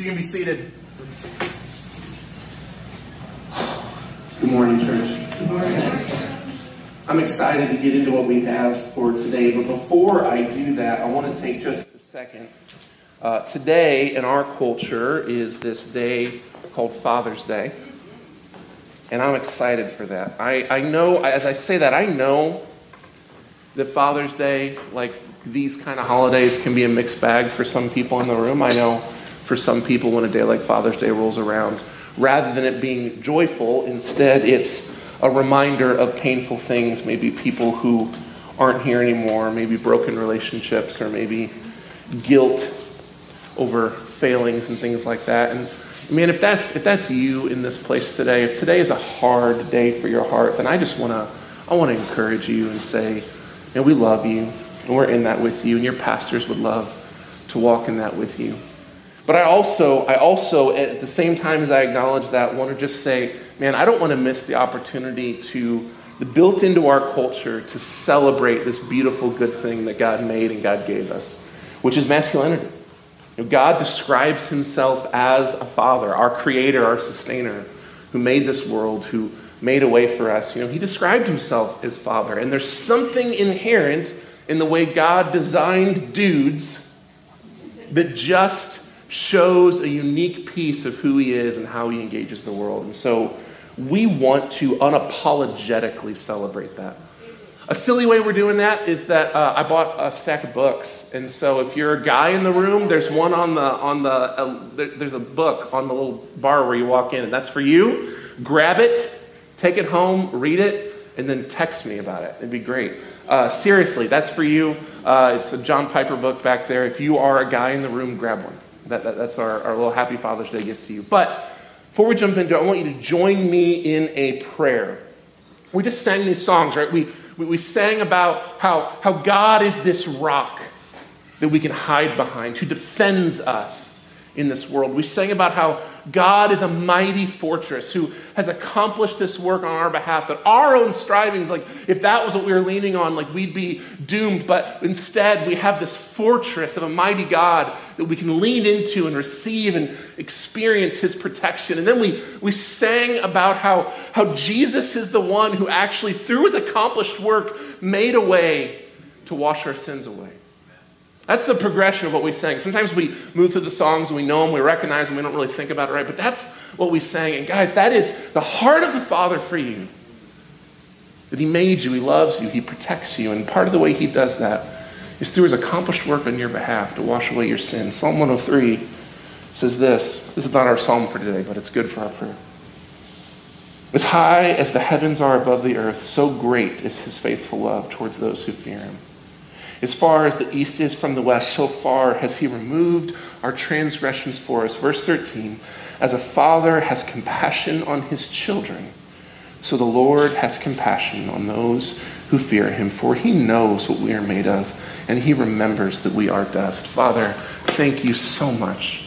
You can be seated. Good morning, church. Good morning. I'm excited to get into what we have for today, but before I do that, I want to take just a second. Uh, today, in our culture, is this day called Father's Day, and I'm excited for that. I, I know, as I say that, I know that Father's Day, like these kind of holidays, can be a mixed bag for some people in the room. I know for some people when a day like Father's Day rolls around. Rather than it being joyful, instead it's a reminder of painful things, maybe people who aren't here anymore, maybe broken relationships, or maybe guilt over failings and things like that. And man, if that's if that's you in this place today, if today is a hard day for your heart, then I just want to I want to encourage you and say, and we love you, and we're in that with you, and your pastors would love to walk in that with you. But I also, I also, at the same time as I acknowledge that, want to just say, man, I don't want to miss the opportunity to, the built into our culture, to celebrate this beautiful good thing that God made and God gave us, which is masculinity. You know, God describes himself as a father, our creator, our sustainer, who made this world, who made a way for us. You know, he described himself as father. And there's something inherent in the way God designed dudes that just shows a unique piece of who he is and how he engages the world. And so we want to unapologetically celebrate that. A silly way we're doing that is that uh, I bought a stack of books, and so if you're a guy in the room, there's one on the on the uh, there, there's a book on the little bar where you walk in, and that's for you. Grab it, take it home, read it, and then text me about it. It'd be great. Uh, seriously, that's for you. Uh, it's a John Piper book back there. If you are a guy in the room, grab one. That, that, that's our, our little happy Father's Day gift to you. But before we jump into it, I want you to join me in a prayer. We just sang these songs, right? We, we, sang about how, how God is this rock that we can hide behind, who defends us in this world. We sang about how God is a mighty fortress who has accomplished this work on our behalf, that our own strivings, like if that was what we were leaning on, like we'd be doomed. But instead, we have this fortress of a mighty God that we can lean into and receive and experience his protection. And then we, we sang about how, how Jesus is the one who actually, through his accomplished work, made a way to wash our sins away. That's the progression of what we sang. Sometimes we move through the songs and we know them, we recognize them, we don't really think about it right, but that's what we sang. And guys, that is the heart of the Father for you. That He made you, He loves you, He protects you. And part of the way He does that is through His accomplished work on your behalf to wash away your sins. Psalm 103 says this. This is not our psalm for today, but it's good for our prayer. As high as the heavens are above the earth, so great is His faithful love towards those who fear Him. As far as the east is from the west, so far has he removed our transgressions for us. Verse 13 As a father has compassion on his children, so the Lord has compassion on those who fear him, for he knows what we are made of, and he remembers that we are dust. Father, thank you so much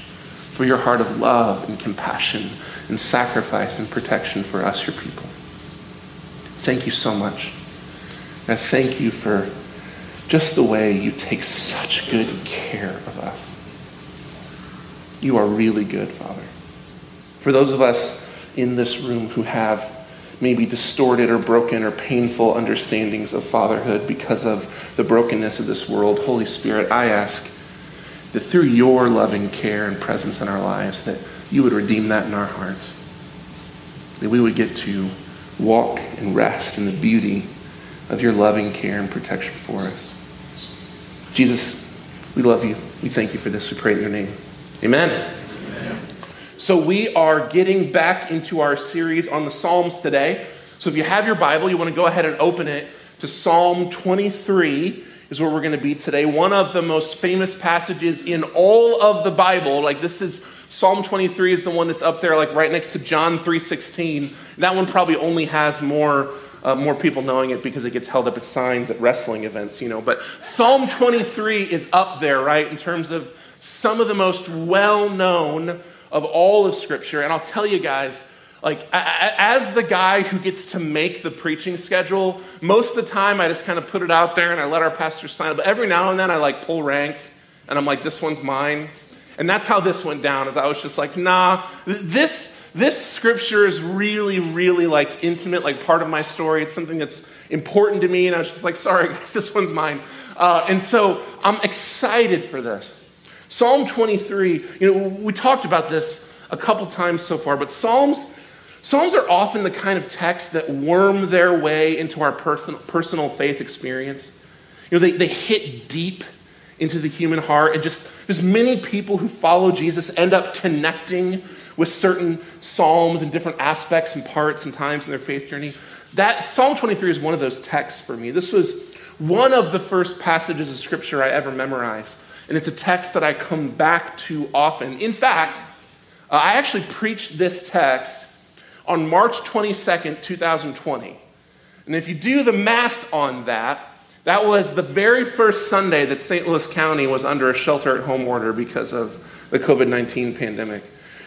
for your heart of love and compassion and sacrifice and protection for us, your people. Thank you so much. And thank you for just the way you take such good care of us. You are really good, Father. For those of us in this room who have maybe distorted or broken or painful understandings of fatherhood because of the brokenness of this world, Holy Spirit, I ask that through your loving care and presence in our lives, that you would redeem that in our hearts. That we would get to walk and rest in the beauty of your loving care and protection for us. Jesus, we love you. We thank you for this. We pray in your name. Amen. Amen. So, we are getting back into our series on the Psalms today. So, if you have your Bible, you want to go ahead and open it to Psalm 23 is where we're going to be today. One of the most famous passages in all of the Bible. Like this is Psalm 23 is the one that's up there like right next to John 3:16. That one probably only has more uh, more people knowing it because it gets held up at signs at wrestling events, you know. But Psalm 23 is up there, right, in terms of some of the most well known of all of Scripture. And I'll tell you guys, like, as the guy who gets to make the preaching schedule, most of the time I just kind of put it out there and I let our pastor sign it. But every now and then I like pull rank and I'm like, this one's mine. And that's how this went down, is I was just like, nah, this, this scripture is really, really like intimate, like part of my story. It's something that's important to me. And I was just like, sorry, guys, this one's mine. Uh, and so I'm excited for this. Psalm 23, you know, we talked about this a couple times so far, but Psalms, Psalms are often the kind of texts that worm their way into our person, personal faith experience. You know, they, they hit deep into the human heart, and just, just many people who follow Jesus end up connecting with certain Psalms and different aspects and parts and times in their faith journey. That Psalm 23 is one of those texts for me. This was one of the first passages of scripture I ever memorized. And it's a text that I come back to often. In fact, uh, I actually preached this text on March 22nd, 2020. And if you do the math on that, that was the very first Sunday that St. Louis County was under a shelter at home order because of the COVID 19 pandemic.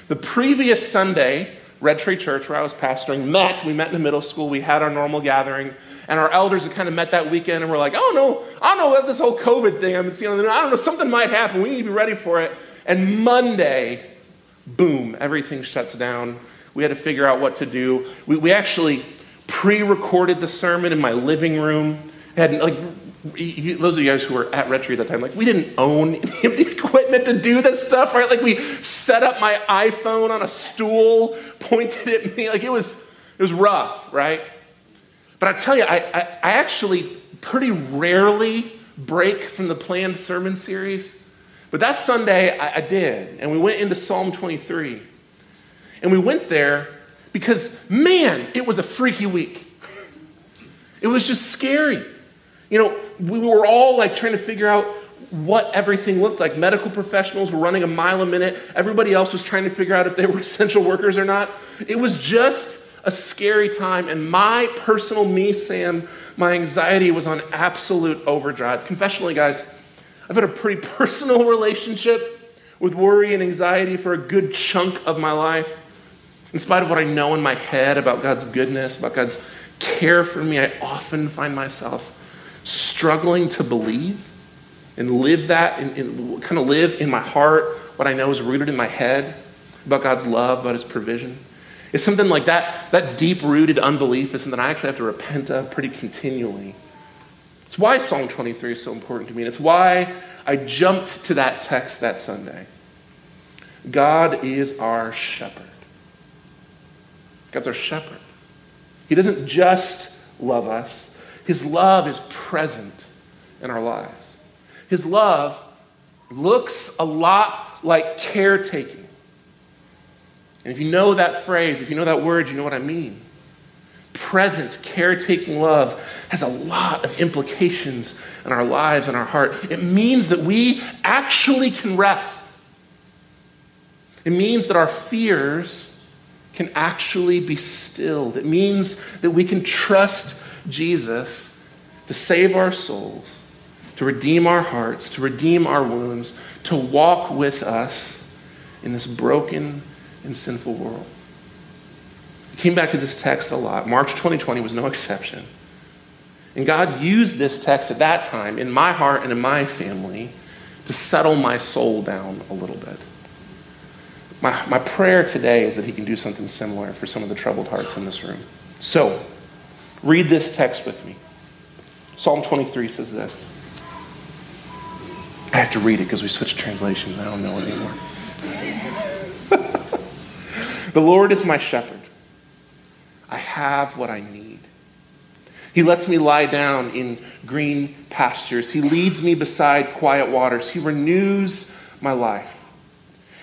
The previous Sunday, Red Tree Church, where I was pastoring, met. We met in the middle school. We had our normal gathering. And our elders had kind of met that weekend and were like, oh no, I don't know about this whole COVID thing. I'm seeing, I don't know, something might happen. We need to be ready for it. And Monday, boom, everything shuts down. We had to figure out what to do. We, we actually pre recorded the sermon in my living room. Had like those of you guys who were at Red Tree at that time, like we didn't own any of the equipment to do this stuff, right? Like we set up my iPhone on a stool, pointed at me, like it was it was rough, right? But I tell you, I, I, I actually pretty rarely break from the planned sermon series. But that Sunday, I, I did. And we went into Psalm 23. And we went there because, man, it was a freaky week. It was just scary. You know, we were all like trying to figure out what everything looked like. Medical professionals were running a mile a minute. Everybody else was trying to figure out if they were essential workers or not. It was just a scary time, and my personal me, Sam, my anxiety was on absolute overdrive. Confessionally, guys, I've had a pretty personal relationship with worry and anxiety for a good chunk of my life. In spite of what I know in my head about God's goodness, about God's care for me, I often find myself struggling to believe and live that, and, and kind of live in my heart what I know is rooted in my head about God's love, about His provision. It's something like that, that deep rooted unbelief is something I actually have to repent of pretty continually. It's why Psalm 23 is so important to me, and it's why I jumped to that text that Sunday. God is our shepherd. God's our shepherd. He doesn't just love us, His love is present in our lives. His love looks a lot like caretaking. And if you know that phrase, if you know that word, you know what I mean. Present, caretaking love has a lot of implications in our lives and our heart. It means that we actually can rest. It means that our fears can actually be stilled. It means that we can trust Jesus to save our souls, to redeem our hearts, to redeem our wounds, to walk with us in this broken and sinful world. I came back to this text a lot. March 2020 was no exception. And God used this text at that time in my heart and in my family to settle my soul down a little bit. My, my prayer today is that He can do something similar for some of the troubled hearts in this room. So, read this text with me. Psalm 23 says this. I have to read it because we switched translations. I don't know anymore. The Lord is my shepherd. I have what I need. He lets me lie down in green pastures. He leads me beside quiet waters. He renews my life.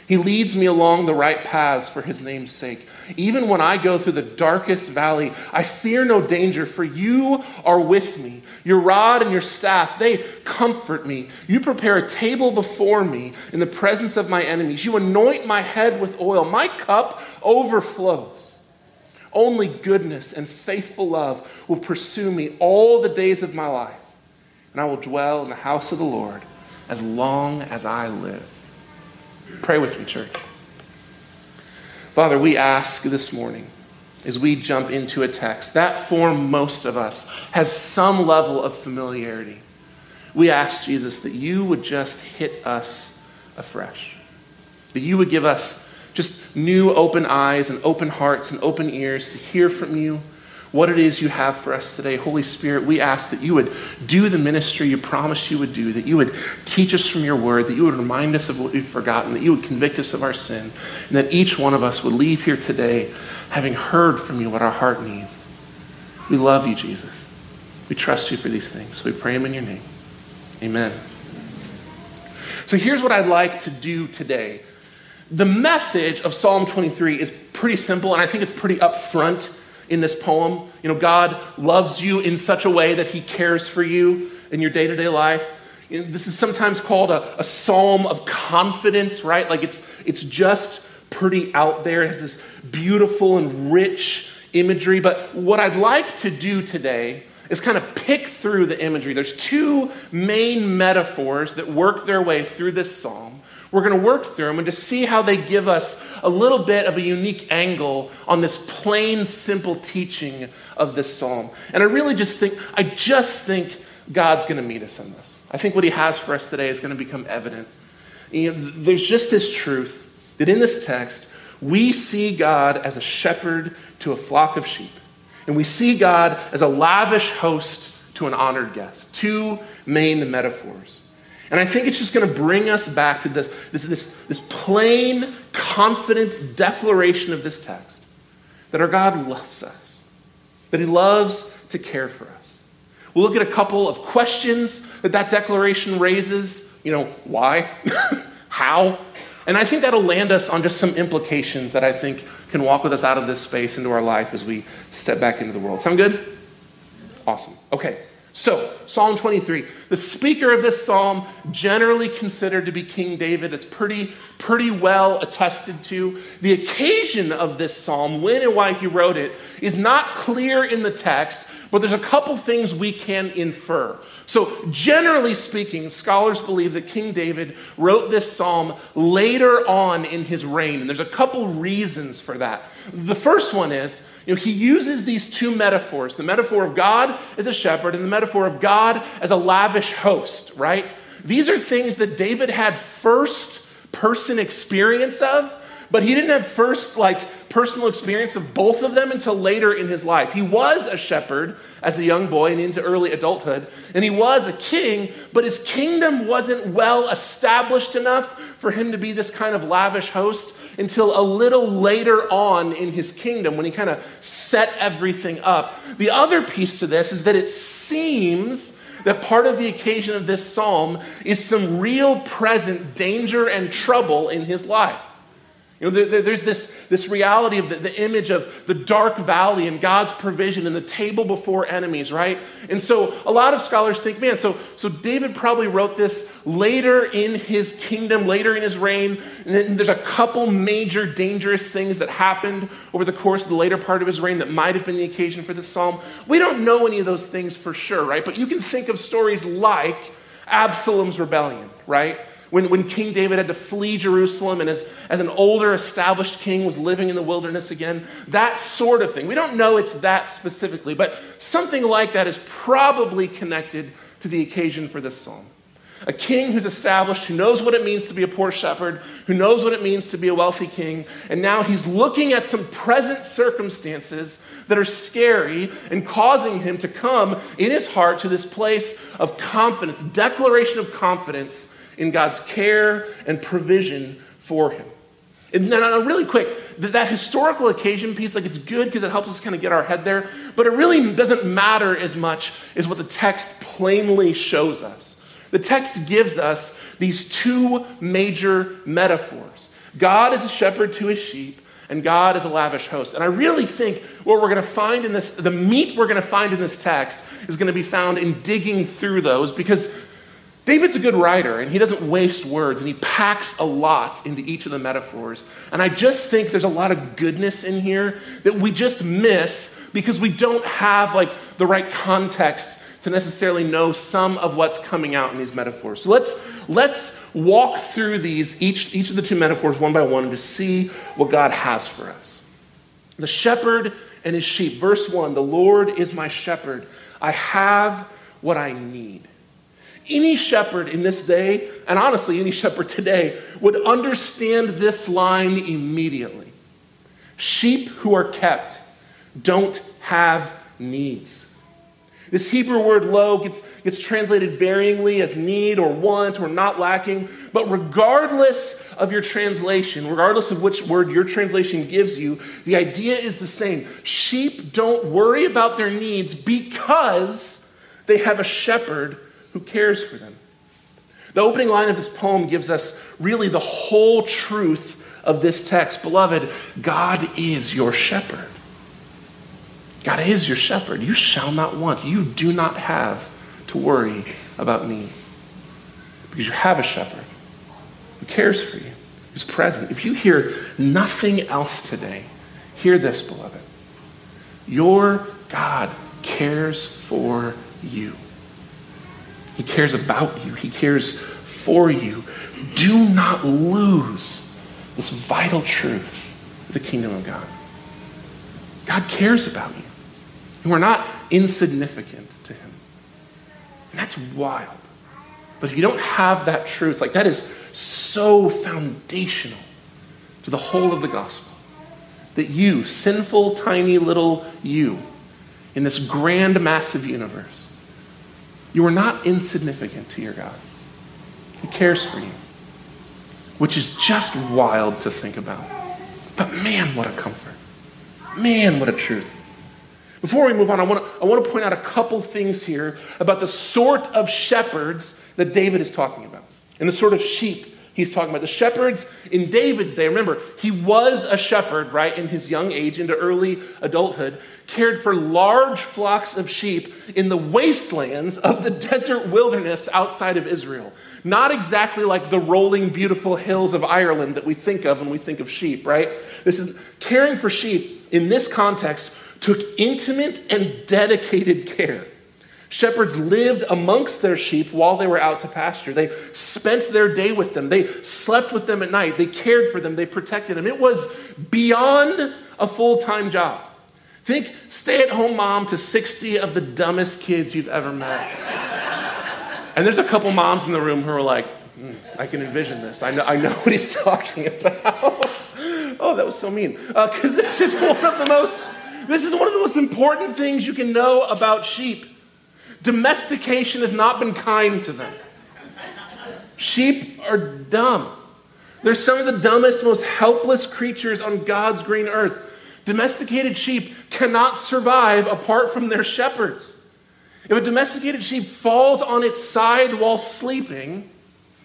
He leads me along the right paths for his name's sake. Even when I go through the darkest valley, I fear no danger, for you are with me. Your rod and your staff, they comfort me. You prepare a table before me in the presence of my enemies. You anoint my head with oil. My cup overflows. Only goodness and faithful love will pursue me all the days of my life, and I will dwell in the house of the Lord as long as I live. Pray with me, church. Father, we ask this morning as we jump into a text that for most of us has some level of familiarity. We ask, Jesus, that you would just hit us afresh, that you would give us just new open eyes and open hearts and open ears to hear from you what it is you have for us today. Holy Spirit, we ask that you would do the ministry you promised you would do, that you would teach us from your word, that you would remind us of what we've forgotten, that you would convict us of our sin, and that each one of us would leave here today having heard from you what our heart needs. We love you, Jesus. We trust you for these things. So we pray them in your name. Amen. So here's what I'd like to do today. The message of Psalm 23 is pretty simple, and I think it's pretty upfront in this poem. You know, God loves you in such a way that he cares for you in your day to day life. This is sometimes called a, a psalm of confidence, right? Like it's, it's just pretty out there. It has this beautiful and rich imagery. But what I'd like to do today is kind of pick through the imagery. There's two main metaphors that work their way through this psalm. We're going to work through them and to see how they give us a little bit of a unique angle on this plain, simple teaching of this psalm. And I really just think, I just think God's going to meet us in this. I think what He has for us today is going to become evident. You know, there's just this truth that in this text, we see God as a shepherd to a flock of sheep. And we see God as a lavish host to an honored guest. Two main metaphors. And I think it's just going to bring us back to this, this, this, this plain, confident declaration of this text that our God loves us, that He loves to care for us. We'll look at a couple of questions that that declaration raises. You know, why? How? And I think that'll land us on just some implications that I think can walk with us out of this space into our life as we step back into the world. Sound good? Awesome. Okay. So, Psalm 23. The speaker of this psalm, generally considered to be King David, it's pretty, pretty well attested to. The occasion of this psalm, when and why he wrote it, is not clear in the text, but there's a couple things we can infer. So, generally speaking, scholars believe that King David wrote this psalm later on in his reign, and there's a couple reasons for that. The first one is you know, he uses these two metaphors the metaphor of God as a shepherd and the metaphor of God as a lavish host, right? These are things that David had first person experience of, but he didn't have first, like, personal experience of both of them until later in his life. He was a shepherd as a young boy and into early adulthood, and he was a king, but his kingdom wasn't well established enough for him to be this kind of lavish host until a little later on in his kingdom when he kind of set everything up. The other piece to this is that it seems that part of the occasion of this psalm is some real present danger and trouble in his life. You know, there, there's this, this reality of the, the image of the dark valley and God's provision and the table before enemies, right? And so a lot of scholars think, man, so, so David probably wrote this later in his kingdom, later in his reign. And there's a couple major dangerous things that happened over the course of the later part of his reign that might have been the occasion for this psalm. We don't know any of those things for sure, right? But you can think of stories like Absalom's rebellion, right? When, when King David had to flee Jerusalem and as, as an older established king was living in the wilderness again, that sort of thing. We don't know it's that specifically, but something like that is probably connected to the occasion for this psalm. A king who's established, who knows what it means to be a poor shepherd, who knows what it means to be a wealthy king, and now he's looking at some present circumstances that are scary and causing him to come in his heart to this place of confidence, declaration of confidence in God's care and provision for him. And now, really quick, that historical occasion piece, like it's good because it helps us kind of get our head there, but it really doesn't matter as much as what the text plainly shows us. The text gives us these two major metaphors God is a shepherd to his sheep, and God is a lavish host. And I really think what we're going to find in this, the meat we're going to find in this text is going to be found in digging through those because David's a good writer and he doesn't waste words and he packs a lot into each of the metaphors. And I just think there's a lot of goodness in here that we just miss because we don't have like the right context to necessarily know some of what's coming out in these metaphors. So let's, let's walk through these, each, each of the two metaphors one by one, to see what God has for us. The shepherd and his sheep. Verse 1 The Lord is my shepherd. I have what I need. Any shepherd in this day, and honestly, any shepherd today, would understand this line immediately. Sheep who are kept don't have needs. This Hebrew word lo gets, gets translated varyingly as need or want or not lacking. But regardless of your translation, regardless of which word your translation gives you, the idea is the same. Sheep don't worry about their needs because they have a shepherd who cares for them. The opening line of this poem gives us really the whole truth of this text. Beloved, God is your shepherd. God is your shepherd. You shall not want. You do not have to worry about needs because you have a shepherd who cares for you, who's present. If you hear nothing else today, hear this, beloved. Your God cares for you. He cares about you. He cares for you. Do not lose this vital truth of the kingdom of God. God cares about you. You are not insignificant to him. And that's wild. But if you don't have that truth, like that is so foundational to the whole of the gospel. That you, sinful, tiny little you, in this grand, massive universe, you are not insignificant to your God. He cares for you, which is just wild to think about. But man, what a comfort. Man, what a truth. Before we move on, I want, to, I want to point out a couple things here about the sort of shepherds that David is talking about and the sort of sheep he's talking about. The shepherds in David's day, remember, he was a shepherd, right, in his young age into early adulthood, cared for large flocks of sheep in the wastelands of the desert wilderness outside of Israel. Not exactly like the rolling, beautiful hills of Ireland that we think of when we think of sheep, right? This is caring for sheep in this context took intimate and dedicated care. Shepherds lived amongst their sheep while they were out to pasture. They spent their day with them. They slept with them at night. They cared for them. They protected them. It was beyond a full time job. Think stay at home mom to 60 of the dumbest kids you've ever met. and there's a couple moms in the room who are like, mm, I can envision this. I know, I know what he's talking about. oh, that was so mean. Because uh, this is one of the most this is one of the most important things you can know about sheep. Domestication has not been kind to them. Sheep are dumb. They're some of the dumbest, most helpless creatures on God's green earth. Domesticated sheep cannot survive apart from their shepherds. If a domesticated sheep falls on its side while sleeping,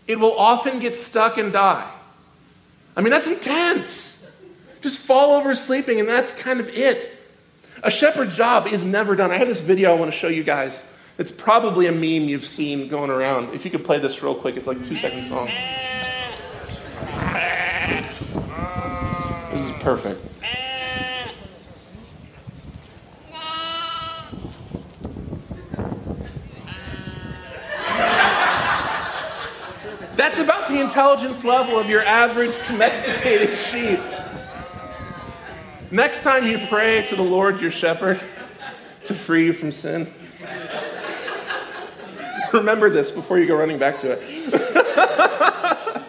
it will often get stuck and die. I mean, that's intense. Just fall over sleeping, and that's kind of it. A shepherd's job is never done. I have this video I want to show you guys. It's probably a meme you've seen going around. If you could play this real quick, it's like two second song. This is perfect. That's about the intelligence level of your average domesticated sheep. Next time you pray to the Lord your shepherd to free you from sin, remember this before you go running back to it.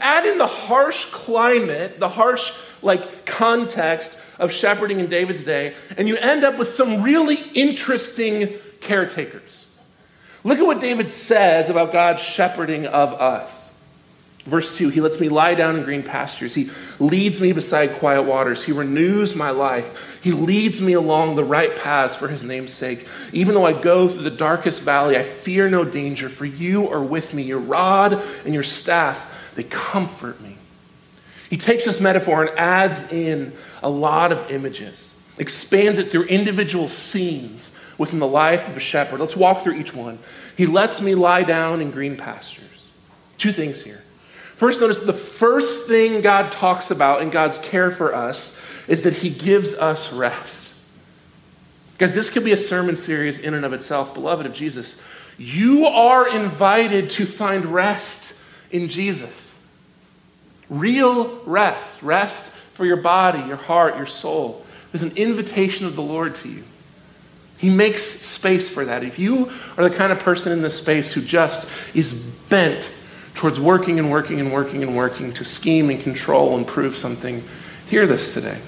Add in the harsh climate, the harsh like context of shepherding in David's day, and you end up with some really interesting caretakers. Look at what David says about God's shepherding of us. Verse 2 He lets me lie down in green pastures. He leads me beside quiet waters. He renews my life. He leads me along the right paths for his name's sake. Even though I go through the darkest valley, I fear no danger, for you are with me. Your rod and your staff, they comfort me. He takes this metaphor and adds in a lot of images, expands it through individual scenes within the life of a shepherd. Let's walk through each one. He lets me lie down in green pastures. Two things here. First, notice the first thing God talks about in God's care for us is that He gives us rest. Guys, this could be a sermon series in and of itself, beloved of Jesus. You are invited to find rest in Jesus. Real rest. Rest for your body, your heart, your soul. There's an invitation of the Lord to you. He makes space for that. If you are the kind of person in this space who just is bent towards working and working and working and working to scheme and control and prove something, hear this today.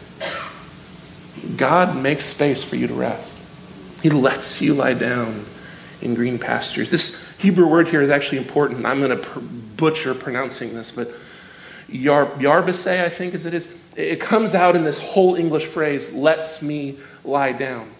God makes space for you to rest. He lets you lie down in green pastures. This Hebrew word here is actually important. I'm going to pr- butcher pronouncing this, but yar, I think as it is, it comes out in this whole English phrase, lets me lie down.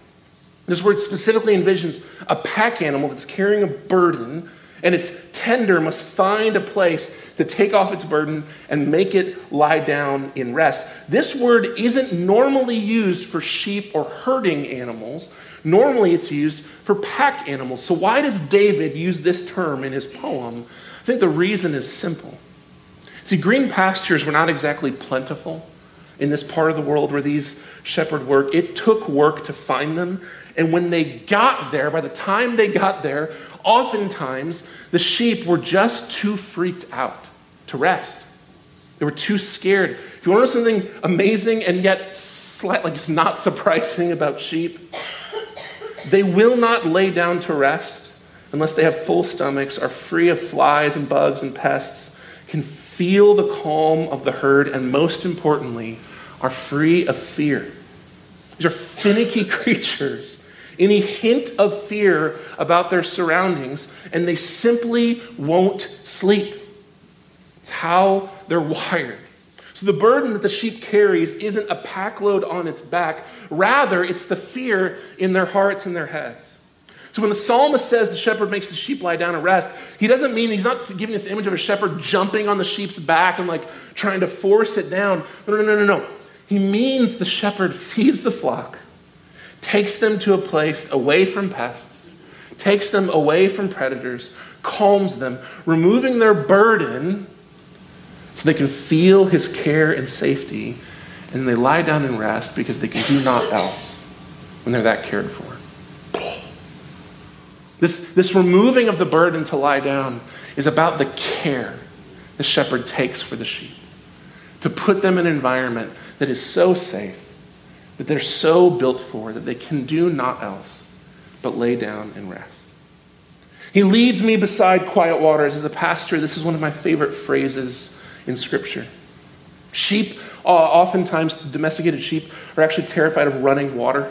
This word specifically envisions a pack animal that's carrying a burden, and its tender must find a place to take off its burden and make it lie down in rest. This word isn't normally used for sheep or herding animals. Normally, it's used for pack animals. So, why does David use this term in his poem? I think the reason is simple. See, green pastures were not exactly plentiful in this part of the world where these shepherds work. It took work to find them. And when they got there, by the time they got there, oftentimes the sheep were just too freaked out to rest. They were too scared. If you want to know something amazing and yet slightly just not surprising about sheep, they will not lay down to rest unless they have full stomachs, are free of flies and bugs and pests, can feel the calm of the herd, and most importantly, are free of fear. These are finicky creatures. Any hint of fear about their surroundings, and they simply won't sleep. It's how they're wired. So, the burden that the sheep carries isn't a pack load on its back, rather, it's the fear in their hearts and their heads. So when the psalmist says the shepherd makes the sheep lie down and rest, he doesn't mean he's not giving this image of a shepherd jumping on the sheep's back and like trying to force it down. No, no, no, no, no. He means the shepherd feeds the flock, takes them to a place away from pests, takes them away from predators, calms them, removing their burden so they can feel his care and safety, and they lie down and rest because they can do naught else when they're that cared for. This, this removing of the burden to lie down is about the care the shepherd takes for the sheep. To put them in an environment that is so safe, that they're so built for, that they can do naught else but lay down and rest. He leads me beside quiet waters. As a pastor, this is one of my favorite phrases in Scripture. Sheep, uh, oftentimes domesticated sheep, are actually terrified of running water.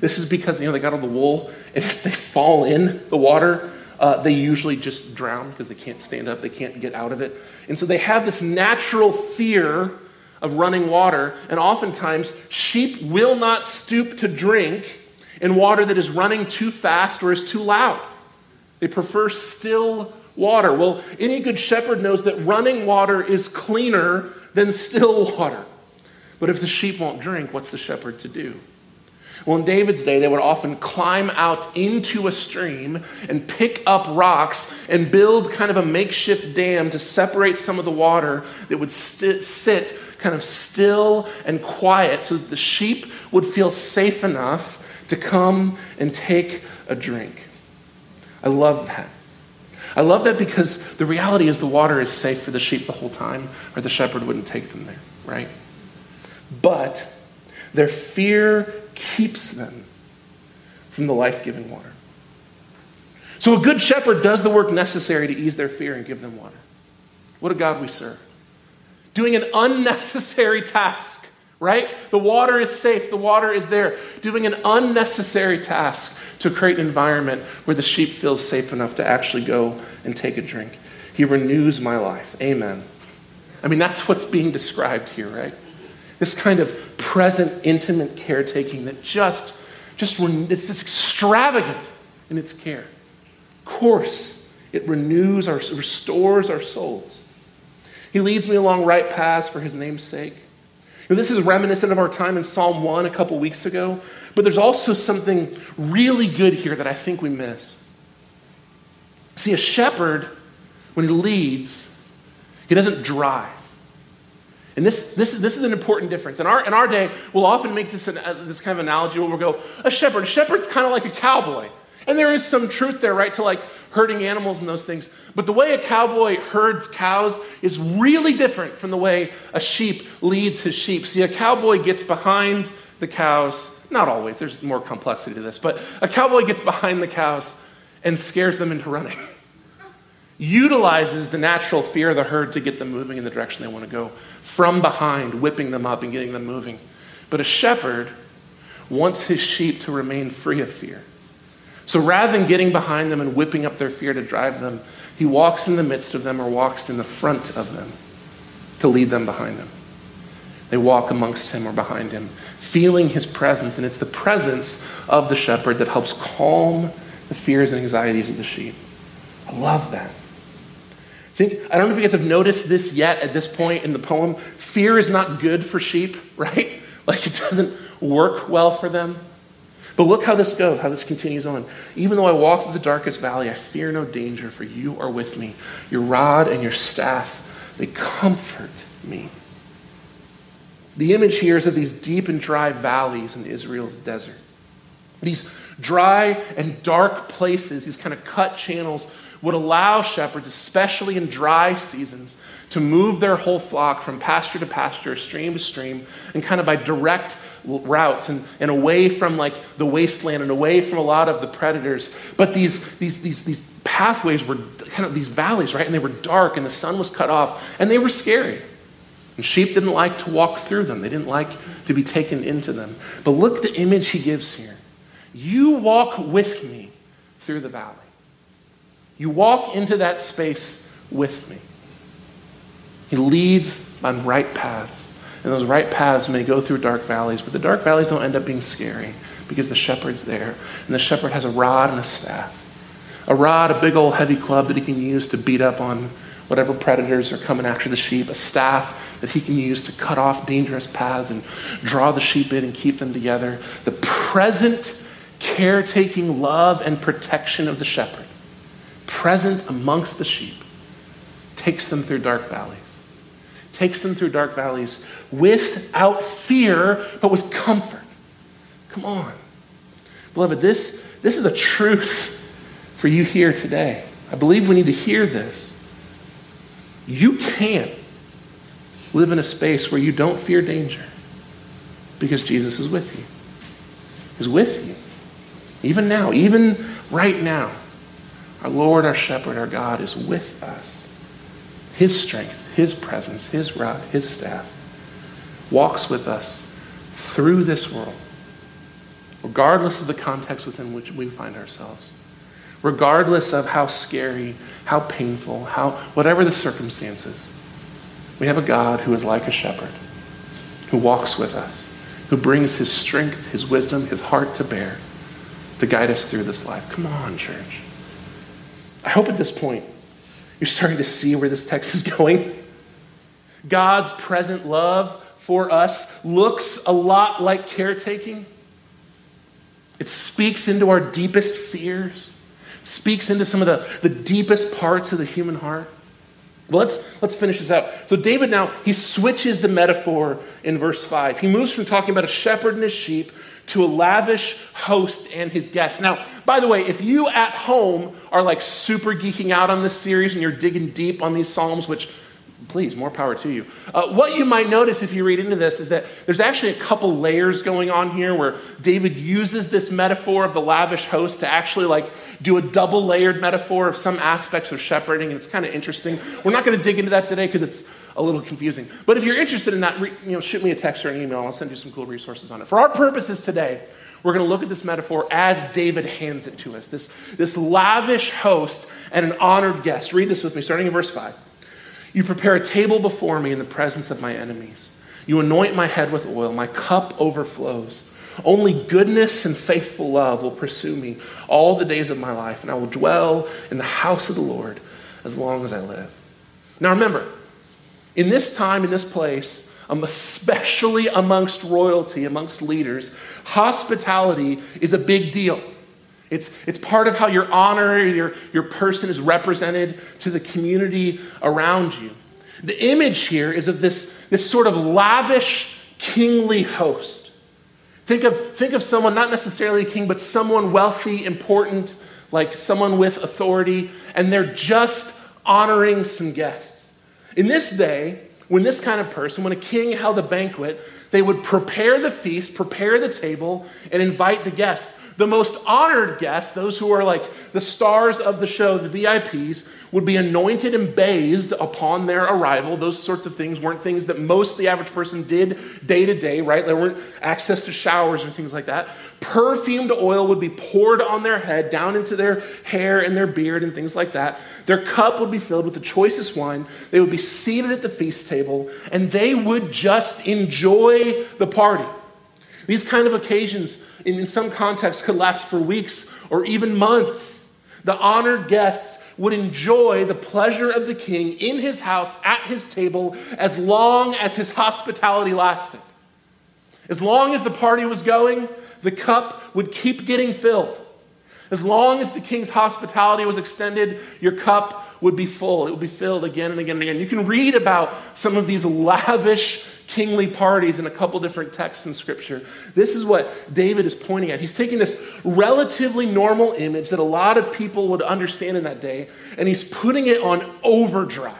This is because you know they got all the wool, and if they fall in the water, uh, they usually just drown because they can't stand up, they can't get out of it, and so they have this natural fear of running water, and oftentimes sheep will not stoop to drink in water that is running too fast or is too loud. They prefer still water. Well, any good shepherd knows that running water is cleaner than still water. But if the sheep won't drink, what's the shepherd to do? Well, in David's day, they would often climb out into a stream and pick up rocks and build kind of a makeshift dam to separate some of the water that would sit kind of still and quiet so that the sheep would feel safe enough to come and take a drink. I love that. I love that because the reality is the water is safe for the sheep the whole time, or the shepherd wouldn't take them there, right? But their fear keeps them from the life giving water. So a good shepherd does the work necessary to ease their fear and give them water. What a God we serve. Doing an unnecessary task, right? The water is safe, the water is there. Doing an unnecessary task to create an environment where the sheep feels safe enough to actually go and take a drink. He renews my life. Amen. I mean, that's what's being described here, right? This kind of present, intimate caretaking that just, just it's extravagant in its care. Of course, it renews our, restores our souls. He leads me along right paths for his name's sake. this is reminiscent of our time in Psalm 1 a couple weeks ago, but there's also something really good here that I think we miss. See, a shepherd, when he leads, he doesn't drive. And this, this, this is an important difference. In our, in our day, we'll often make this, an, uh, this kind of analogy where we'll go, a shepherd. A shepherd's kind of like a cowboy. And there is some truth there, right, to like herding animals and those things. But the way a cowboy herds cows is really different from the way a sheep leads his sheep. See, a cowboy gets behind the cows, not always, there's more complexity to this, but a cowboy gets behind the cows and scares them into running. Utilizes the natural fear of the herd to get them moving in the direction they want to go from behind, whipping them up and getting them moving. But a shepherd wants his sheep to remain free of fear. So rather than getting behind them and whipping up their fear to drive them, he walks in the midst of them or walks in the front of them to lead them behind him. They walk amongst him or behind him, feeling his presence. And it's the presence of the shepherd that helps calm the fears and anxieties of the sheep. I love that. Think, I don't know if you guys have noticed this yet at this point in the poem. Fear is not good for sheep, right? Like it doesn't work well for them. But look how this goes, how this continues on. Even though I walk through the darkest valley, I fear no danger, for you are with me. Your rod and your staff, they comfort me. The image here is of these deep and dry valleys in Israel's desert. These dry and dark places, these kind of cut channels, would allow shepherds, especially in dry seasons, to move their whole flock from pasture to pasture, stream to stream, and kind of by direct routes and, and away from like the wasteland and away from a lot of the predators. But these, these, these, these pathways were kind of these valleys, right? And they were dark and the sun was cut off and they were scary. And sheep didn't like to walk through them, they didn't like to be taken into them. But look the image he gives here. You walk with me through the valley. You walk into that space with me. He leads on right paths. And those right paths may go through dark valleys, but the dark valleys don't end up being scary because the shepherd's there. And the shepherd has a rod and a staff. A rod, a big old heavy club that he can use to beat up on whatever predators are coming after the sheep, a staff that he can use to cut off dangerous paths and draw the sheep in and keep them together. The present caretaking love and protection of the shepherd, present amongst the sheep, takes them through dark valleys takes them through dark valleys without fear, but with comfort. Come on. Beloved, this, this is a truth for you here today. I believe we need to hear this. You can't live in a space where you don't fear danger because Jesus is with you. He's with you. Even now, even right now, our Lord, our shepherd, our God is with us. His strength his presence, His rod, His staff walks with us through this world, regardless of the context within which we find ourselves, regardless of how scary, how painful, how whatever the circumstances. We have a God who is like a shepherd, who walks with us, who brings his strength, his wisdom, his heart to bear to guide us through this life. Come on, church. I hope at this point you're starting to see where this text is going. God's present love for us looks a lot like caretaking. It speaks into our deepest fears, speaks into some of the, the deepest parts of the human heart. Well, let's, let's finish this out. So, David now, he switches the metaphor in verse 5. He moves from talking about a shepherd and his sheep to a lavish host and his guests. Now, by the way, if you at home are like super geeking out on this series and you're digging deep on these Psalms, which please, more power to you. Uh, what you might notice if you read into this is that there's actually a couple layers going on here where David uses this metaphor of the lavish host to actually like do a double layered metaphor of some aspects of shepherding, and it's kind of interesting. We're not going to dig into that today because it's a little confusing. But if you're interested in that, you know, shoot me a text or an email. I'll send you some cool resources on it. For our purposes today, we're going to look at this metaphor as David hands it to us. This, this lavish host and an honored guest. Read this with me, starting in verse 5. You prepare a table before me in the presence of my enemies. You anoint my head with oil, my cup overflows. Only goodness and faithful love will pursue me all the days of my life, and I will dwell in the house of the Lord as long as I live. Now remember, in this time, in this place, um, especially amongst royalty, amongst leaders, hospitality is a big deal. It's, it's part of how your honor, your, your person is represented to the community around you. The image here is of this, this sort of lavish, kingly host. Think of, think of someone, not necessarily a king, but someone wealthy, important, like someone with authority, and they're just honoring some guests. In this day, when this kind of person, when a king held a banquet, they would prepare the feast, prepare the table, and invite the guests. The most honored guests, those who are like the stars of the show, the VIPs, would be anointed and bathed upon their arrival. Those sorts of things weren't things that most the average person did day to day, right? There weren't access to showers or things like that. Perfumed oil would be poured on their head, down into their hair and their beard and things like that. Their cup would be filled with the choicest wine. They would be seated at the feast table, and they would just enjoy the party. These kind of occasions, in, some contexts, could last for weeks or even months. The honored guests would enjoy the pleasure of the king in his house at his table as long as his hospitality lasted. As long as the party was going, the cup would keep getting filled. As long as the king's hospitality was extended, your cup would be full. It would be filled again and again and again. You can read about some of these lavish kingly parties in a couple different texts in Scripture. This is what David is pointing at. He's taking this relatively normal image that a lot of people would understand in that day, and he's putting it on overdrive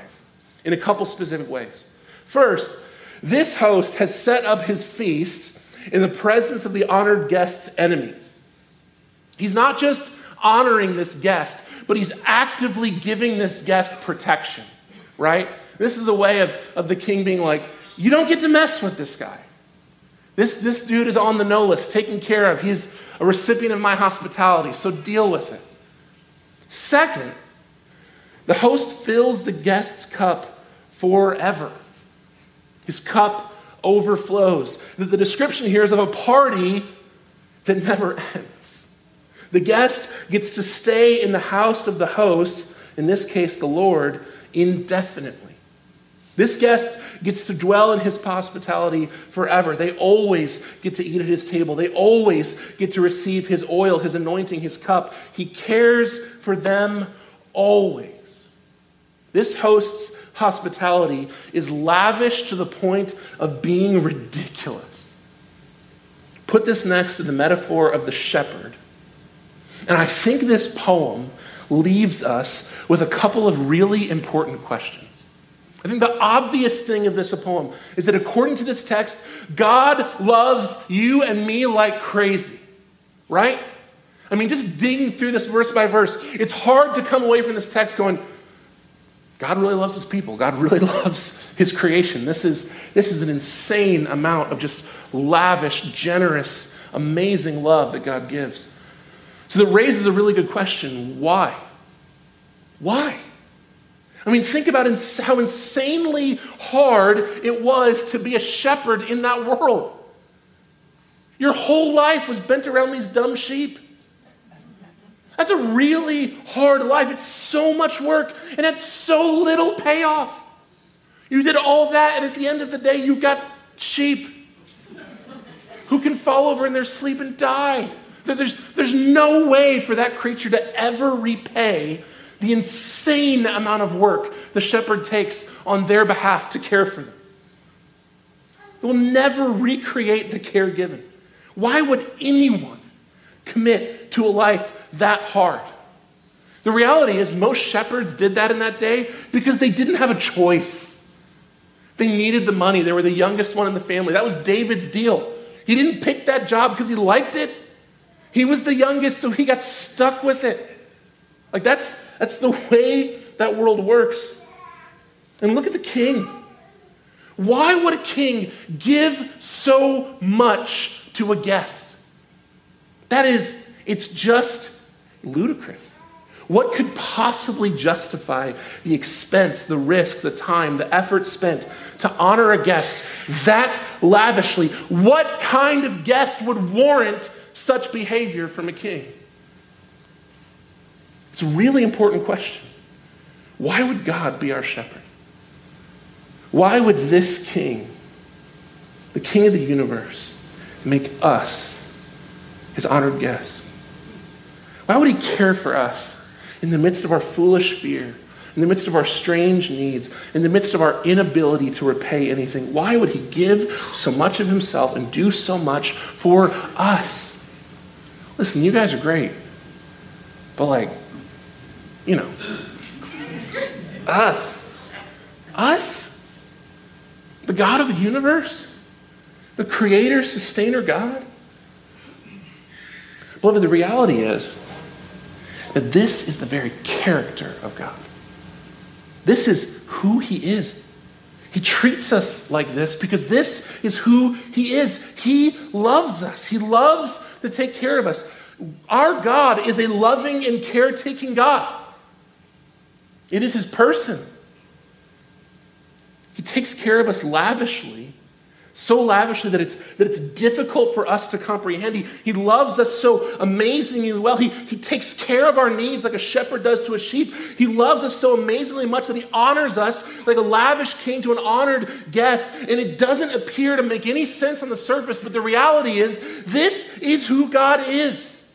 in a couple specific ways. First, this host has set up his feast in the presence of the honored guest's enemies. He's not just honoring this guest, but he's actively giving this guest protection, right? This is a way of, of the king being like, you don't get to mess with this guy. This, this dude is on the no list, taken care of. He's a recipient of my hospitality, so deal with it. Second, the host fills the guest's cup forever. His cup overflows. The description here is of a party that never ends. The guest gets to stay in the house of the host, in this case, the Lord, indefinitely. This guest gets to dwell in his hospitality forever. They always get to eat at his table. They always get to receive his oil, his anointing, his cup. He cares for them always. This host's hospitality is lavish to the point of being ridiculous. Put this next to the metaphor of the shepherd. And I think this poem leaves us with a couple of really important questions. I think the obvious thing of this poem is that according to this text, God loves you and me like crazy, right? I mean, just digging through this verse by verse, it's hard to come away from this text going, God really loves his people. God really loves his creation. This is, this is an insane amount of just lavish, generous, amazing love that God gives. So that raises a really good question why? Why? I mean, think about how insanely hard it was to be a shepherd in that world. Your whole life was bent around these dumb sheep. That's a really hard life. It's so much work and it's so little payoff. You did all that, and at the end of the day, you got sheep who can fall over in their sleep and die. There's, there's no way for that creature to ever repay the insane amount of work the shepherd takes on their behalf to care for them. It will never recreate the care given. Why would anyone commit to a life that hard? The reality is, most shepherds did that in that day because they didn't have a choice. They needed the money. They were the youngest one in the family. That was David's deal. He didn't pick that job because he liked it. He was the youngest, so he got stuck with it. Like that's that's the way that world works. And look at the king. Why would a king give so much to a guest? That is, it's just ludicrous. What could possibly justify the expense, the risk, the time, the effort spent to honor a guest that lavishly? What kind of guest would warrant such behavior from a king? It's a really important question. Why would God be our shepherd? Why would this king, the king of the universe, make us his honored guest? Why would he care for us in the midst of our foolish fear, in the midst of our strange needs, in the midst of our inability to repay anything, why would He give so much of Himself and do so much for us? Listen, you guys are great, but like, you know, us, us, the God of the universe, the creator, sustainer God. Beloved, the reality is that this is the very character of God. This is who He is. He treats us like this because this is who He is. He loves us, He loves to take care of us. Our God is a loving and caretaking God, it is His person. He takes care of us lavishly so lavishly that it's, that it's difficult for us to comprehend. He, he loves us so amazingly well. He, he takes care of our needs like a shepherd does to a sheep. He loves us so amazingly much that he honors us like a lavish king to an honored guest. And it doesn't appear to make any sense on the surface, but the reality is this is who God is.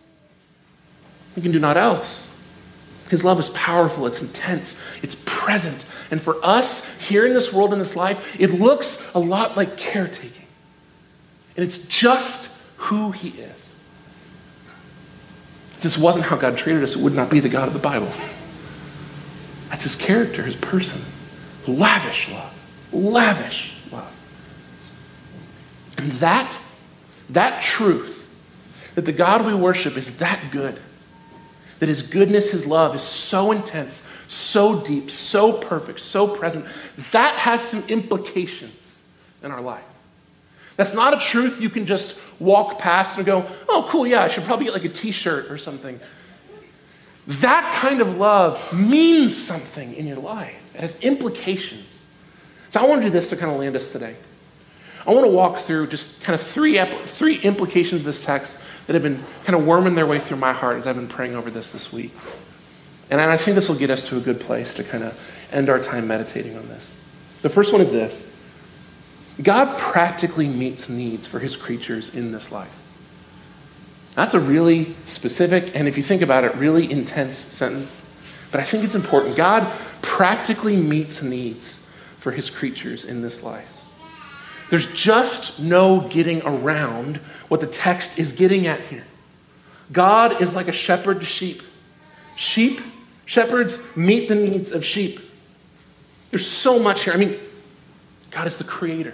He can do not else. His love is powerful, it's intense, it's present. And for us here in this world, in this life, it looks a lot like caretaking. And it's just who He is. If this wasn't how God treated us, it would not be the God of the Bible. That's His character, His person. Lavish love. Lavish love. And that, that truth, that the God we worship is that good that His goodness, His love is so intense, so deep, so perfect, so present. That has some implications in our life. That's not a truth you can just walk past and go, oh, cool, yeah, I should probably get like a t shirt or something. That kind of love means something in your life, it has implications. So I want to do this to kind of land us today. I want to walk through just kind of three, three implications of this text that have been kind of worming their way through my heart as I've been praying over this this week. And I think this will get us to a good place to kind of end our time meditating on this. The first one is this God practically meets needs for his creatures in this life. That's a really specific, and if you think about it, really intense sentence. But I think it's important. God practically meets needs for his creatures in this life. There's just no getting around what the text is getting at here. God is like a shepherd to sheep. Sheep, shepherds meet the needs of sheep. There's so much here. I mean, God is the creator.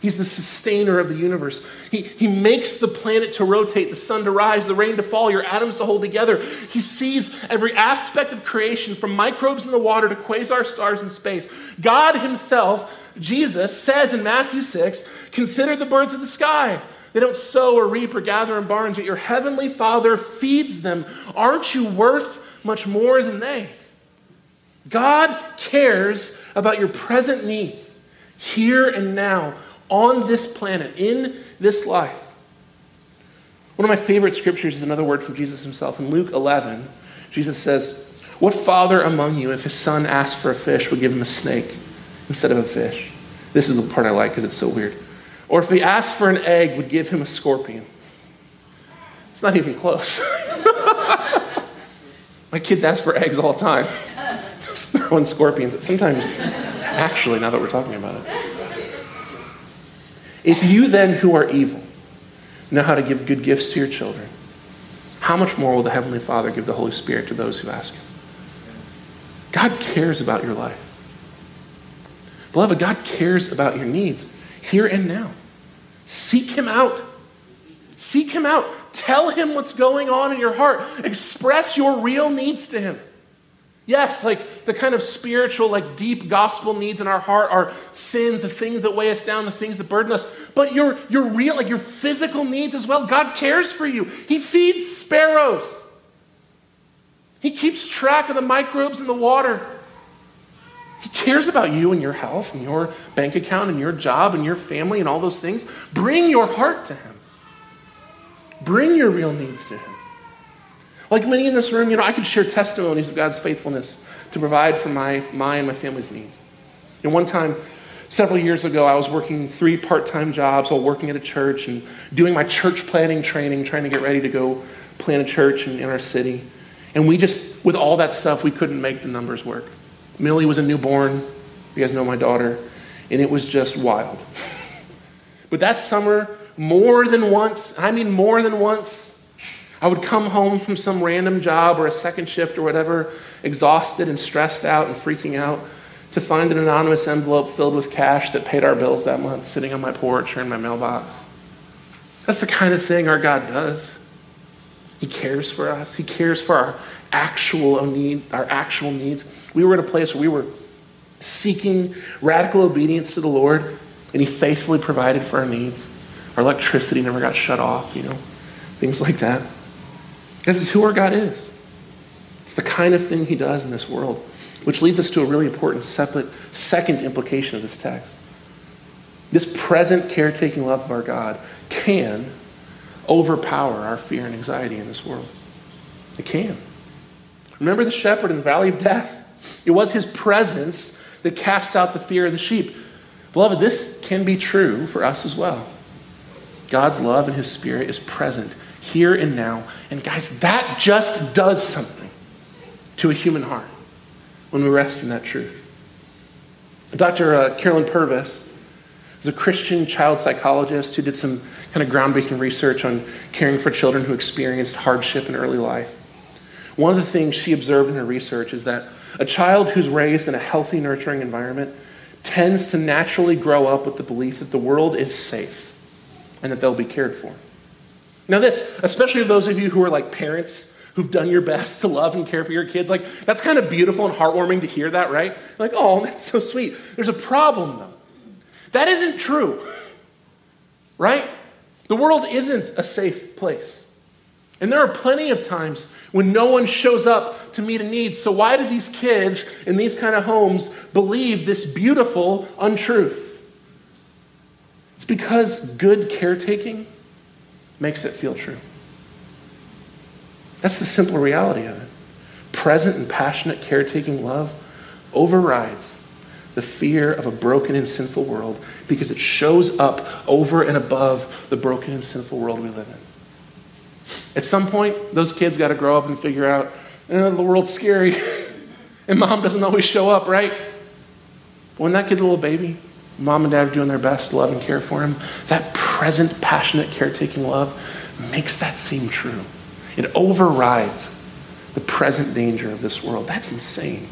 He's the sustainer of the universe. He, he makes the planet to rotate, the sun to rise, the rain to fall, your atoms to hold together. He sees every aspect of creation from microbes in the water to quasar stars in space. God Himself Jesus says in Matthew 6 Consider the birds of the sky. They don't sow or reap or gather in barns, yet your heavenly Father feeds them. Aren't you worth much more than they? God cares about your present needs here and now on this planet, in this life. One of my favorite scriptures is another word from Jesus himself. In Luke 11, Jesus says, What father among you, if his son asked for a fish, would give him a snake? instead of a fish. This is the part I like because it's so weird. Or if he asked for an egg, would give him a scorpion. It's not even close. My kids ask for eggs all the time. Throwing scorpions. Sometimes, actually, now that we're talking about it. If you then, who are evil, know how to give good gifts to your children, how much more will the Heavenly Father give the Holy Spirit to those who ask Him? God cares about your life. Beloved, God cares about your needs here and now. Seek Him out. Seek Him out. Tell Him what's going on in your heart. Express your real needs to Him. Yes, like the kind of spiritual, like deep gospel needs in our heart, our sins, the things that weigh us down, the things that burden us. But your, your real, like your physical needs as well. God cares for you. He feeds sparrows. He keeps track of the microbes in the water. He cares about you and your health and your bank account and your job and your family and all those things. Bring your heart to Him. Bring your real needs to Him. Like many in this room, you know, I could share testimonies of God's faithfulness to provide for my, my and my family's needs. And one time, several years ago, I was working three part time jobs while working at a church and doing my church planting training, trying to get ready to go plant a church in, in our city. And we just, with all that stuff, we couldn't make the numbers work. Millie was a newborn. You guys know my daughter. And it was just wild. but that summer, more than once, I mean more than once, I would come home from some random job or a second shift or whatever, exhausted and stressed out and freaking out, to find an anonymous envelope filled with cash that paid our bills that month sitting on my porch or in my mailbox. That's the kind of thing our God does. He cares for us. He cares for our actual need, our actual needs. We were in a place where we were seeking radical obedience to the Lord, and He faithfully provided for our needs. Our electricity never got shut off, you know, things like that. This is who our God is. It's the kind of thing He does in this world, which leads us to a really important separate, second implication of this text. This present caretaking love of our God can overpower our fear and anxiety in this world. It can. Remember the shepherd in the valley of death? It was his presence that casts out the fear of the sheep. Beloved, this can be true for us as well. God's love and his spirit is present here and now. And guys, that just does something to a human heart when we rest in that truth. Dr. Uh, Carolyn Purvis is a Christian child psychologist who did some kind of groundbreaking research on caring for children who experienced hardship in early life. One of the things she observed in her research is that a child who's raised in a healthy, nurturing environment tends to naturally grow up with the belief that the world is safe and that they'll be cared for. Now, this, especially those of you who are like parents who've done your best to love and care for your kids, like that's kind of beautiful and heartwarming to hear that, right? Like, oh, that's so sweet. There's a problem though. That isn't true, right? The world isn't a safe place. And there are plenty of times when no one shows up to meet a need. So, why do these kids in these kind of homes believe this beautiful untruth? It's because good caretaking makes it feel true. That's the simple reality of it. Present and passionate caretaking love overrides the fear of a broken and sinful world because it shows up over and above the broken and sinful world we live in. At some point, those kids got to grow up and figure out eh, the world's scary, and mom doesn't always show up, right? But when that kid's a little baby, mom and dad are doing their best to love and care for him. That present, passionate, caretaking love makes that seem true. It overrides the present danger of this world. That's insane.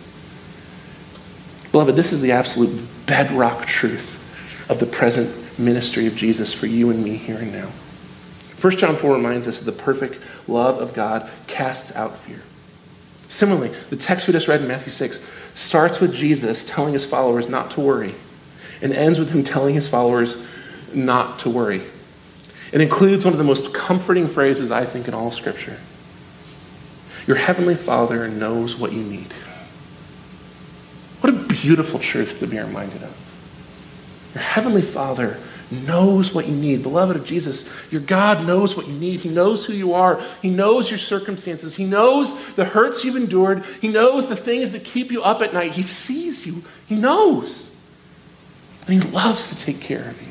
Beloved, this is the absolute bedrock truth of the present ministry of Jesus for you and me here and now. 1 John 4 reminds us that the perfect love of God casts out fear. Similarly, the text we just read in Matthew 6 starts with Jesus telling his followers not to worry and ends with him telling his followers not to worry. It includes one of the most comforting phrases, I think, in all Scripture. Your heavenly Father knows what you need. What a beautiful truth to be reminded of. Your heavenly Father knows what you need. Beloved of Jesus, your God knows what you need. He knows who you are. He knows your circumstances. He knows the hurts you've endured. He knows the things that keep you up at night. He sees you. He knows. And He loves to take care of you.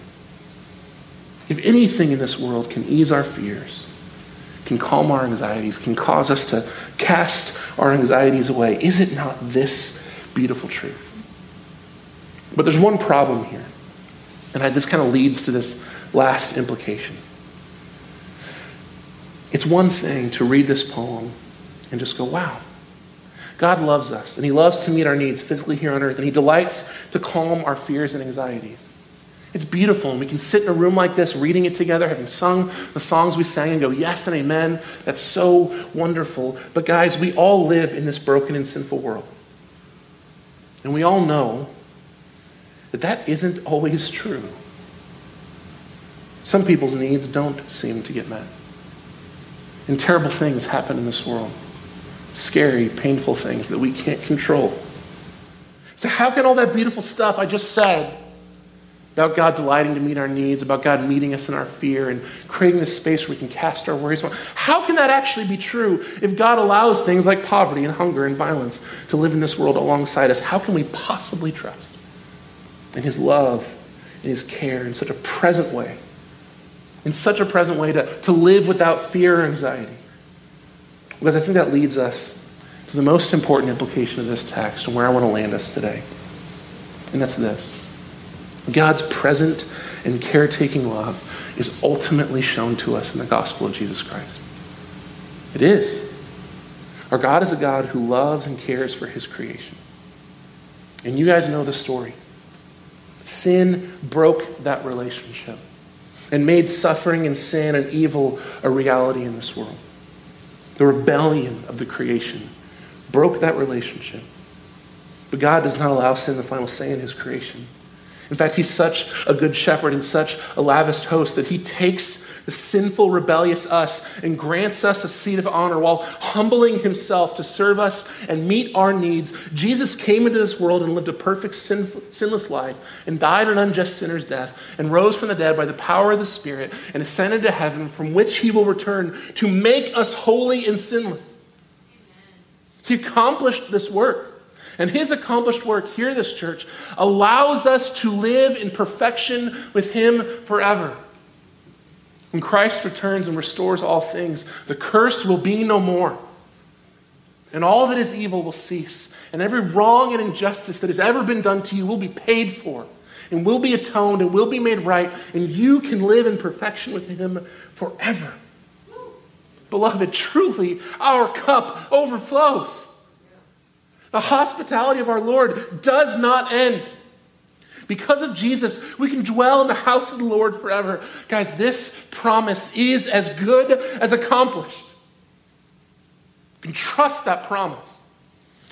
If anything in this world can ease our fears, can calm our anxieties, can cause us to cast our anxieties away, is it not this beautiful truth? But there's one problem here. And I, this kind of leads to this last implication. It's one thing to read this poem and just go, wow, God loves us, and He loves to meet our needs physically here on earth, and He delights to calm our fears and anxieties. It's beautiful, and we can sit in a room like this, reading it together, having sung the songs we sang, and go, Yes and amen. That's so wonderful. But, guys, we all live in this broken and sinful world. And we all know that that isn't always true. Some people's needs don't seem to get met. And terrible things happen in this world scary, painful things that we can't control. So, how can all that beautiful stuff I just said about God delighting to meet our needs, about God meeting us in our fear and creating this space where we can cast our worries, how can that actually be true if God allows things like poverty and hunger and violence to live in this world alongside us? How can we possibly trust? And his love and his care in such a present way. In such a present way to, to live without fear or anxiety. Because I think that leads us to to the most important implication of this text and where I want to land us today. And that's this God's present and caretaking love is ultimately shown to us in the gospel of Jesus Christ. It is. Our God is a God who loves and cares for his creation. And you guys know the story. Sin broke that relationship and made suffering and sin and evil a reality in this world. The rebellion of the creation broke that relationship. But God does not allow sin the final say in his creation. In fact, he's such a good shepherd and such a lavish host that he takes the sinful, rebellious us and grants us a seat of honor while humbling himself to serve us and meet our needs. Jesus came into this world and lived a perfect, sin, sinless life and died an unjust sinner's death and rose from the dead by the power of the Spirit and ascended to heaven from which he will return to make us holy and sinless. He accomplished this work. And his accomplished work here, this church, allows us to live in perfection with him forever. When Christ returns and restores all things, the curse will be no more. And all that is evil will cease. And every wrong and injustice that has ever been done to you will be paid for and will be atoned and will be made right. And you can live in perfection with Him forever. Beloved, truly, our cup overflows. The hospitality of our Lord does not end. Because of Jesus, we can dwell in the house of the Lord forever. Guys, this promise is as good as accomplished. You can trust that promise.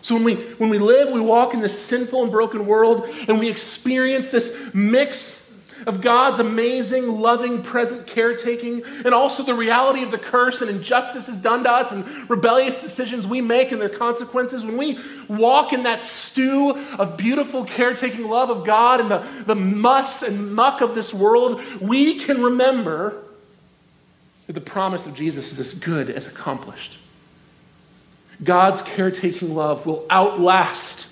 So when we, when we live, we walk in this sinful and broken world, and we experience this mix of God's amazing, loving, present caretaking, and also the reality of the curse and injustices done to us and rebellious decisions we make and their consequences, when we walk in that stew of beautiful caretaking love of God and the, the muss and muck of this world, we can remember that the promise of Jesus is as good as accomplished. God's caretaking love will outlast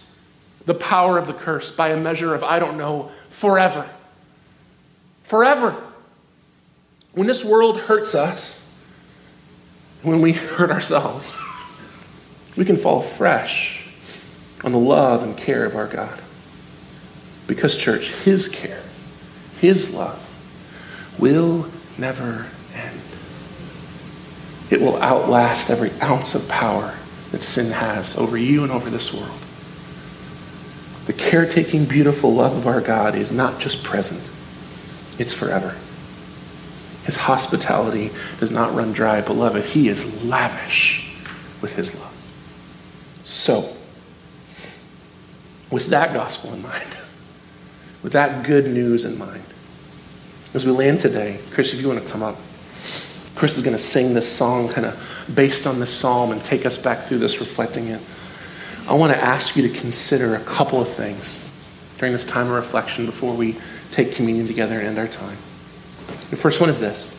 the power of the curse by a measure of, I don't know, forever forever. When this world hurts us, when we hurt ourselves, we can fall fresh on the love and care of our God. Because, church, His care, His love will never end. It will outlast every ounce of power that sin has over you and over this world. The caretaking, beautiful love of our God is not just present, it's forever. His hospitality does not run dry, beloved. He is lavish with his love. So, with that gospel in mind, with that good news in mind, as we land today, Chris, if you want to come up, Chris is going to sing this song kind of based on this psalm and take us back through this, reflecting it. I want to ask you to consider a couple of things during this time of reflection before we take communion together and end our time. The first one is this.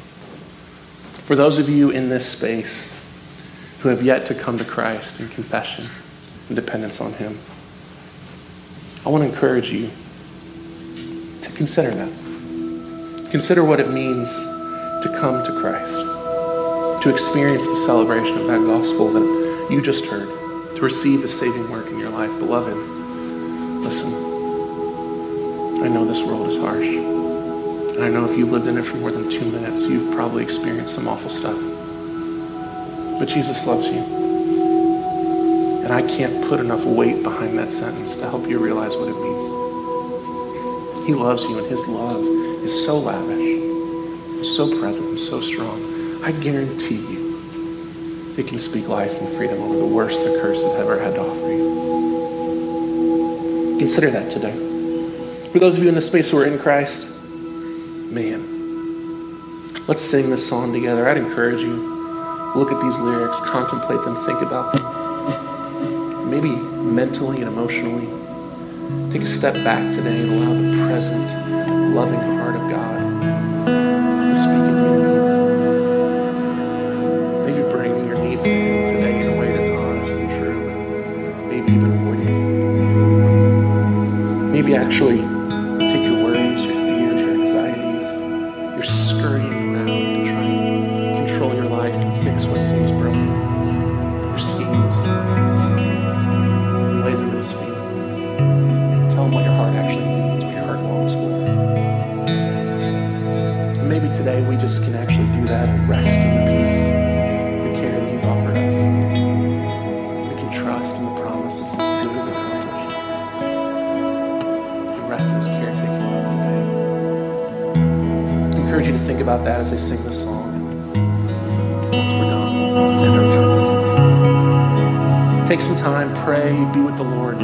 For those of you in this space who have yet to come to Christ in confession and dependence on Him, I want to encourage you to consider that. Consider what it means to come to Christ, to experience the celebration of that gospel that you just heard, to receive the saving work in your life. Beloved, listen. I know this world is harsh. And I know if you've lived in it for more than two minutes, you've probably experienced some awful stuff. But Jesus loves you. And I can't put enough weight behind that sentence to help you realize what it means. He loves you, and his love is so lavish, so present, and so strong. I guarantee you it can speak life and freedom over the worst the curse has ever had to offer you. Consider that today. For those of you in the space who are in Christ, man, let's sing this song together. I'd encourage you, look at these lyrics, contemplate them, think about them. Maybe mentally and emotionally, take a step back today and allow the present, loving heart of God to speak in your needs. Maybe bring your needs today in a way that's honest and true, maybe even avoiding. Maybe actually they sing this song. Once we're done, end our time. Take some time, pray, be with the Lord,